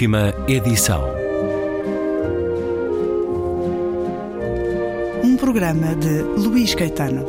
Última edição. Um programa de Luís Caetano.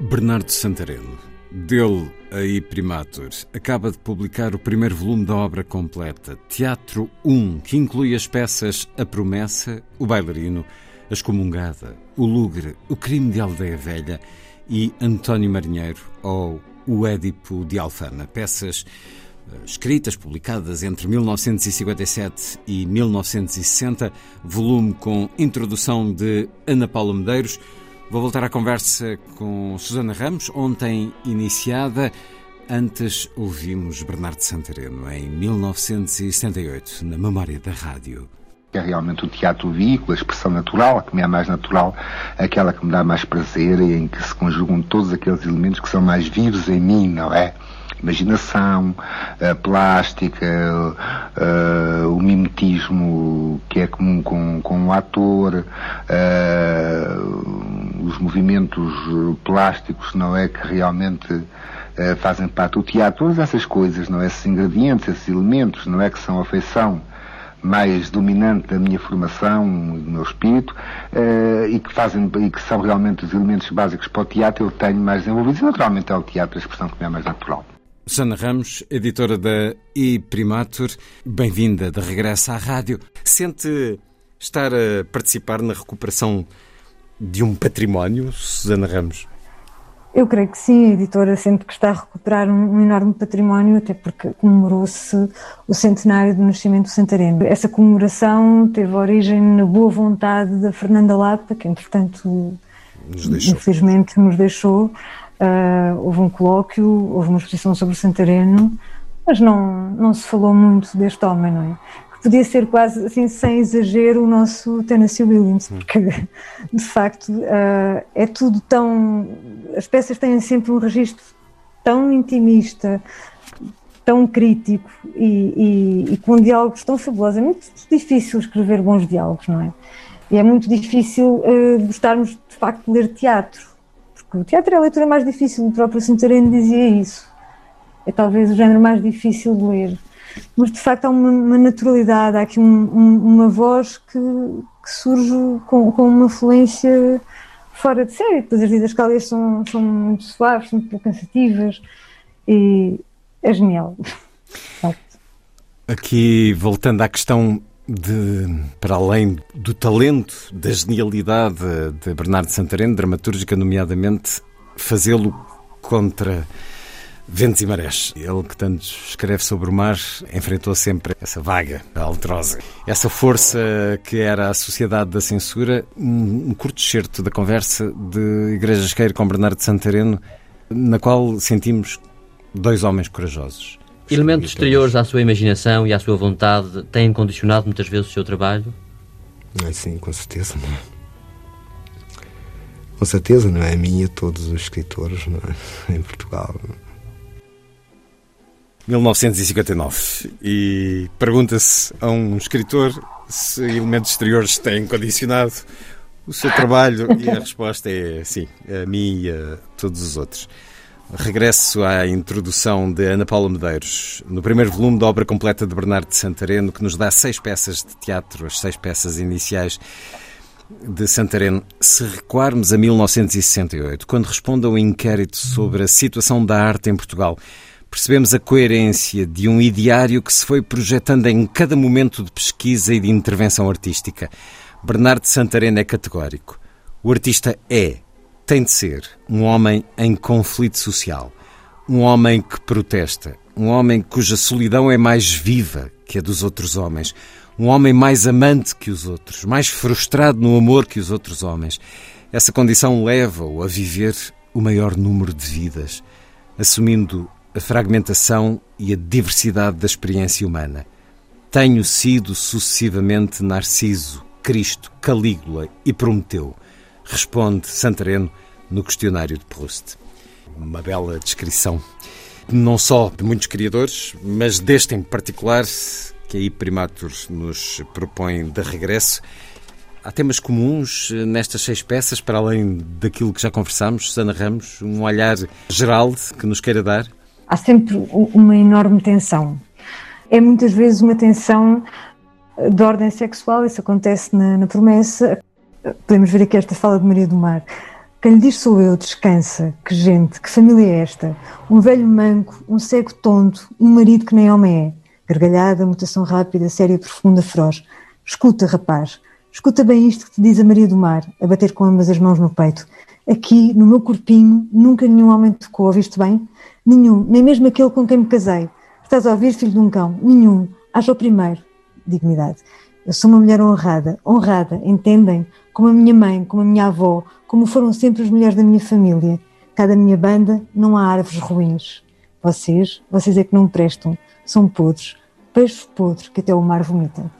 Bernardo Santareno, dele a Iprimatur, acaba de publicar o primeiro volume da obra completa, Teatro 1, que inclui as peças A Promessa, O Bailarino, A Excomungada, O Lugre, O Crime de Aldeia Velha e António Marinheiro, ou O Édipo de Alfama. Peças eh, escritas, publicadas entre 1957 e 1960, volume com introdução de Ana Paula Medeiros, Vou voltar à conversa com Susana Ramos, ontem iniciada. Antes ouvimos Bernardo Santareno em 1978, na memória da rádio. É realmente o teatro veículo, a expressão natural, a que me é mais natural, aquela que me dá mais prazer e em que se conjugam todos aqueles elementos que são mais vivos em mim, não é? imaginação, a plástica, uh, o mimetismo que é comum com, com o ator, uh, os movimentos plásticos, não é? Que realmente fazem parte do teatro, todas essas coisas, não é? Esses ingredientes, esses elementos, não é? Que são a feição mais dominante da minha formação, do meu espírito, uh, e que fazem e que são realmente os elementos básicos para o teatro, eu tenho mais desenvolvidos. E naturalmente é o teatro a expressão que me é mais natural. Susana Ramos, editora da iPrimatur, bem-vinda de regresso à rádio. Sente estar a participar na recuperação de um património, Susana Ramos? Eu creio que sim, a editora sente que está a recuperar um, enorme património, até porque comemorou-se o centenário do nascimento do Santareno. Essa comemoração teve origem na boa vontade da Fernanda Lapa, que entretanto, nos infelizmente, nos deixou Uh, houve um colóquio, houve uma exposição sobre o Santareno, mas não, não se falou muito deste homem, não é? Podia ser quase, assim, sem exagero, o nosso Tennessee Williams, porque de facto uh, é tudo tão. As peças têm sempre um registro tão intimista, tão crítico e, e, e, com diálogos tão fabulosos. É muito difícil escrever bons diálogos, não é? E é muito difícil uh, gostarmos de facto de ler teatro o teatro é a leitura mais difícil, o próprio Santareno dizia isso. É talvez o género mais difícil de ler. Mas de facto há uma, uma naturalidade, há aqui um, um, uma voz que, que surge com, com, uma fluência fora de série. Depois as didascalias são, são muito suaves, são muito cansativas e é genial. Aqui, voltando à questão de, para além do talento, da genialidade de Bernardo Santareno, dramatúrgica, nomeadamente, fazê-lo contra ventos e marés. Ele que tanto escreve sobre o mar enfrentou sempre essa vaga altrosa. Essa força que era a sociedade da censura. Um, curto excerto da conversa de Igreja Esqueira com Bernardo Santareno, na qual sentimos dois homens corajosos. Elementos exteriores à sua imaginação e à sua vontade têm condicionado muitas vezes o seu trabalho? Ah, sim, com certeza. Não é? Com certeza, não é a minha, todos os escritores não é? em Portugal. Não é? 1959 e pergunta-se a um escritor se elementos exteriores têm condicionado o seu trabalho e a resposta é sim, a mim e a todos os outros. Regresso à introdução de Ana Paula Medeiros, no primeiro volume da obra completa de Bernardo de Santareno, que nos dá seis peças de teatro, as seis peças iniciais de Santareno. Se recuarmos a 1968, quando responde ao inquérito sobre a situação da arte em Portugal, percebemos a coerência de um ideário que se foi projetando em cada momento de pesquisa e de intervenção artística. Bernardo de Santareno é categórico. O artista é tem de ser um homem em conflito social, um homem que protesta, um homem cuja solidão é mais viva que a dos outros homens, um homem mais amante que os outros, mais frustrado no amor que os outros homens. Essa condição leva-o a viver o maior número de vidas, assumindo a fragmentação e a diversidade da experiência humana. Tenho sido sucessivamente Narciso, Cristo, Calígula e Prometeu responde Santareno no questionário de Proust. Uma bela descrição, não só de muitos criadores, mas deste em particular, que aí Primatur nos propõe de regresso. Há temas comuns eh, nestas seis peças, para além daquilo que já conversámos, Susana Ramos, um olhar geral que nos queira dar? Há sempre uma enorme tensão. É muitas vezes uma tensão de ordem sexual, isso acontece na, na promessa. Podemos ver aqui esta fala de Maria do Mar. Quem lhe diz sou eu, descansa. Que gente, que família é esta? Um velho manco, um cego tonto, um marido que nem homem é. Gargalhada, mutação rápida, séria, profunda, feroz. Escuta, rapaz, escuta bem isto que te diz a Maria do Mar, a bater com ambas as mãos no peito. Aqui, no meu corpinho, nunca nenhum homem tocou, ouviste bem? Nenhum, nem mesmo aquele com quem me casei. Estás a ouvir, filho de um cão? Nenhum. Haja o primeiro. Dignidade. Eu sou uma mulher honrada, honrada, entendem? Como a minha mãe, como a minha avó, como foram sempre as mulheres da minha família. Cada minha banda não há árvores ruins. Vocês, vocês é que não prestam. São podres. Peixes podres que até o mar vomita.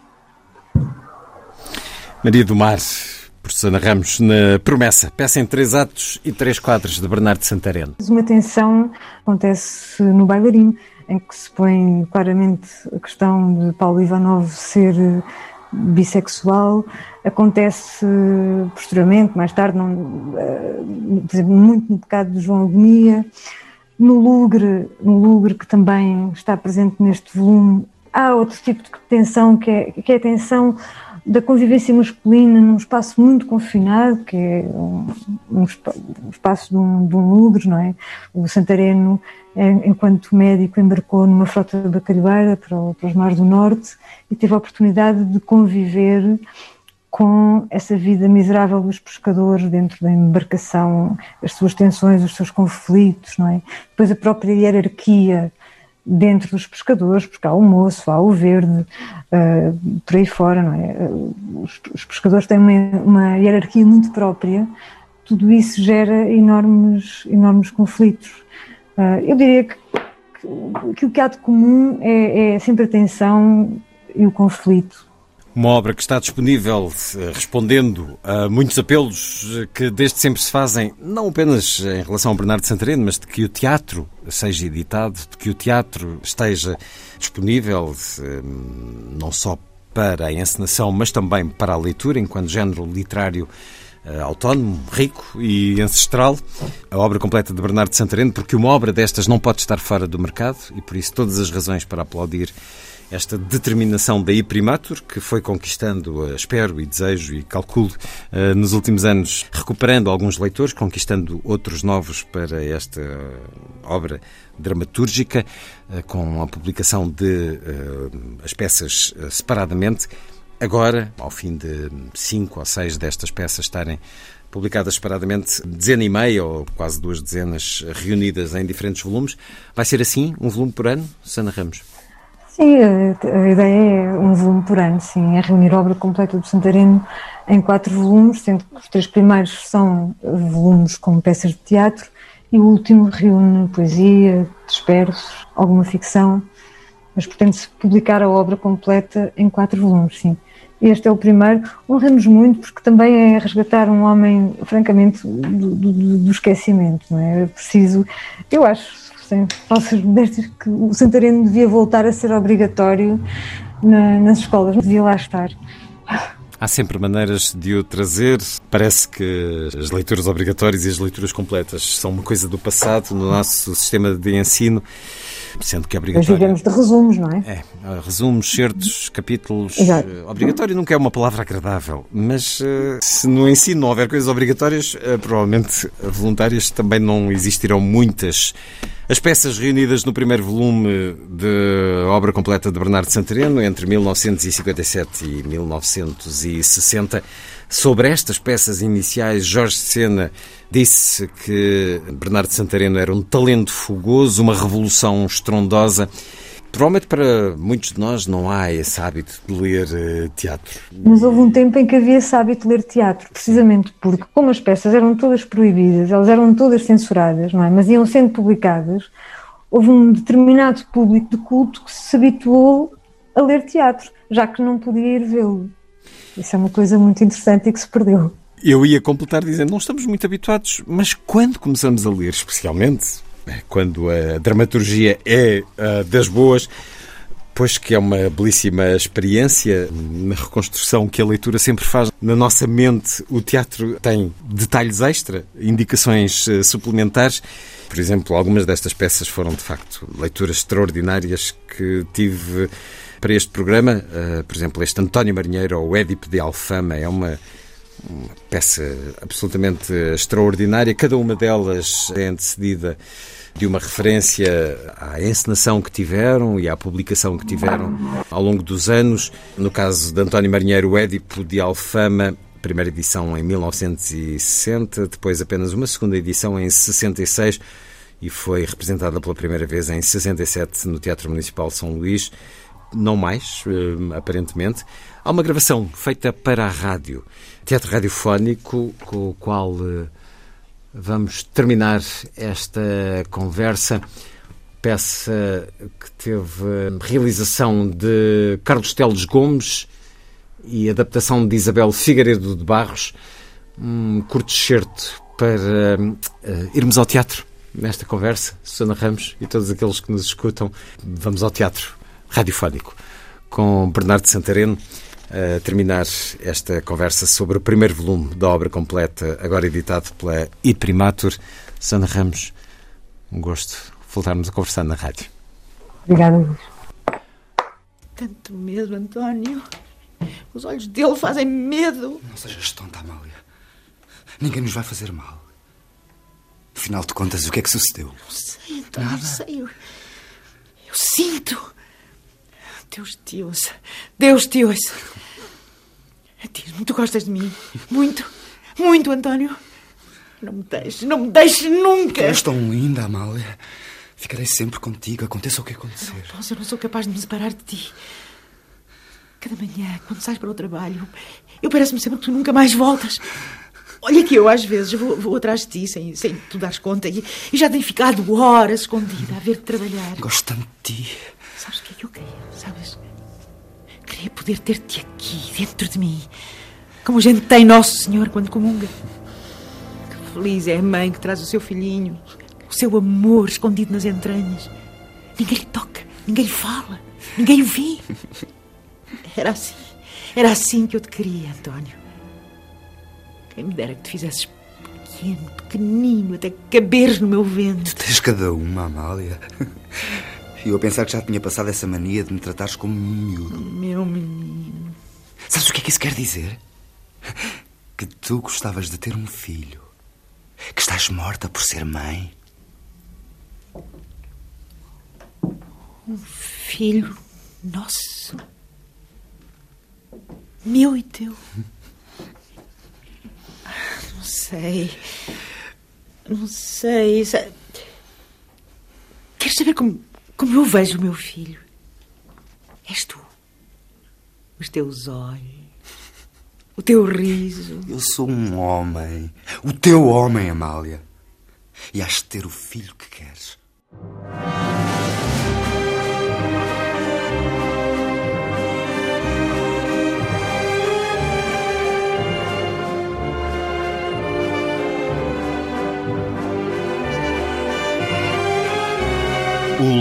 Maria do Mar, Susana Ramos, na Promessa, peça em três atos e três quadros de Bernardo Santareno. Uma tensão acontece no bailarino, em que se põe claramente a questão de Paulo Ivanov ser bissexual. Acontece posteriormente, mais tarde, não, eh, por exemplo, muito no pecado de João Agonia. No Lugre, no Lugre, que também está presente neste volume, há outro tipo de tensão, que é, que é a tensão da convivência masculina num espaço muito confinado, que é um, um espaço de um, de um não é? O Santareno, enquanto médico, embarcou numa frota bacalhoeira para, para os mares do Norte e teve a oportunidade de conviver com essa vida miserável dos pescadores dentro da embarcação, as suas tensões, os seus conflitos, não é? Depois a própria hierarquia dentro dos pescadores, porque há o moço, há o verde, uh, por aí fora, não é? Os, os pescadores têm uma, uma, hierarquia muito própria, tudo isso gera enormes, enormes conflitos. Uh, eu diria que, que, o que há de comum é, é sempre a tensão e o conflito. Uma obra que está disponível eh, respondendo a muitos apelos eh, que desde sempre se fazem, não apenas em relação ao Bernardo Santareno, mas de que o teatro seja editado, de que o teatro esteja disponível eh, não só para a encenação, mas também para a leitura, enquanto género literário autónomo, rico e ancestral. A obra completa de Bernardo Santareno, porque uma obra destas não pode estar fora do mercado e por isso todas as razões para aplaudir esta determinação da Iprimatur, que foi conquistando, eh, espero e desejo e calculo, eh, nos últimos anos, recuperando alguns leitores, conquistando outros novos para esta obra dramatúrgica, eh, com a publicação de as peças separadamente. Agora, ao fim de cinco ou seis destas peças estarem publicadas separadamente, dezena e meia ou quase duas dezenas reunidas em diferentes volumes, vai ser assim, um volume por ano, Sana Ramos? Sim, a, ideia é um volume por ano, sim, é reunir a obra completa do Santareno em quatro volumes, sendo que os três primeiros são volumes com peças de teatro e o último reúne poesia, dispersos, alguma ficção, mas pretende-se publicar a obra completa em quatro volumes, sim. Este é o primeiro. Honramos muito porque também é resgatar um homem, francamente, do, do, do esquecimento, não é? É preciso, eu acho, sem falsas que o Santareno devia voltar a ser obrigatório na, nas escolas, devia lá estar. Há sempre maneiras de o trazer. Parece que as leituras obrigatórias e as leituras completas são uma coisa do passado no nosso sistema de ensino, sendo que é obrigatório. Mas vivemos de resumos, não é? É, resumos, certos, capítulos. Exato. Eh, obrigatório nunca é uma palavra agradável, mas uh, se no ensino não houver coisas obrigatórias, provavelmente voluntárias também não existirão muitas. As peças reunidas no primeiro volume de obra completa de Bernardo Santareno, entre 1957 e 1960, sobre estas peças iniciais, Jorge Sena disse que Bernardo Santareno era um talento fogoso, uma revolução estrondosa. Provavelmente para muitos de nós não há esse hábito de ler uh, teatro. Mas houve um tempo em que havia esse hábito de ler teatro, precisamente porque, como as peças eram todas proibidas, elas eram todas censuradas, não é? Mas iam sendo publicadas, houve um determinado público de culto que se habituou a ler teatro, já que não podia ir vê-lo. Isso é uma coisa muito interessante e que se perdeu. Eu ia completar dizendo, não estamos muito habituados, mas quando começamos a ler, especialmente quando a dramaturgia é uh, das boas, Pois que é uma belíssima experiência na reconstrução que a leitura sempre faz na nossa mente. O teatro tem detalhes extra, indicações uh, suplementares. Por exemplo, algumas destas peças foram de facto leituras extraordinárias que tive para este programa. Uh, por exemplo, este António Marinheiro ou o Édipo de Alfama é uma uma peça absolutamente extraordinária. Cada uma delas é antecedida de uma referência à encenação que tiveram e à publicação que tiveram ao longo dos anos. No caso de António Marinheiro, o Édipo de Alfama, primeira edição em 1960, depois apenas uma segunda edição em 66 e foi representada pela primeira vez em 67 no Teatro Municipal de São Luís. Não mais, eh, aparentemente. Há uma gravação feita para a rádio, teatro radiofónico, com o qual eh, vamos terminar esta conversa. Peça que teve realização de Carlos Teles Gomes e adaptação de Isabel Figueiredo de Barros. Um curto excerto para uh, irmos ao teatro nesta conversa. Susana Ramos e todos aqueles que nos escutam, vamos ao teatro radiofónico com Bernardo Santareno a terminar esta conversa sobre o primeiro volume da obra completa, agora editado pela Iprimatur. Sana Ramos, um gosto voltarmos a conversar na rádio. Obrigada, Luís. Tanto medo, António. Os olhos dele fazem medo. Não sejas tonta, Amália. Ninguém nos vai fazer mal. Afinal de contas, o que é que sucedeu? Não sei, António, Nada. sei. Eu, eu sinto. Deus te ouça. Deus te ouça. Diz-me, tu gostas de mim? Muito, muito, António. Não me deixes, não me deixes nunca. Tu és tão linda, Amália. Ficarei sempre contigo, aconteça o que acontecer. Não posso, eu não sou capaz de me separar de ti. Cada manhã, quando sais para o trabalho, eu parece-me sempre que tu nunca mais voltas. Olha que eu, às vezes, vou, vou atrás de ti sem, sem tu dares conta e, e já tenho ficado horas escondida a ver-te trabalhar. Gosto tanto de ti. Sabes o que é que eu queria? Sabes? Queria poder ter-te aqui, dentro de mim. Como a gente tem Nosso Senhor quando comunga. Que feliz é a mãe que traz o seu filhinho, o seu amor escondido nas entranhas. Ninguém lhe toca, ninguém lhe fala, ninguém o vê. Era assim, era assim que eu te queria, António. Quem me dera que te fizesses pequeno, pequenino, até caberes no meu ventre. Tu tens cada uma, Amália. E eu a pensar que já tinha passado essa mania de me tratares como um miúdo. Meu menino. Sabes o que é que isso quer dizer? Que tu gostavas de ter um filho. Que estás morta por ser mãe. Um filho nosso. Meu e teu. Não sei. Não sei. Queres saber como como eu vejo o meu filho. És tu. Os teus olhos. O teu riso. Eu sou um homem. O teu homem, Amália. E has de ter o filho que queres.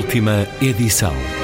Última edição.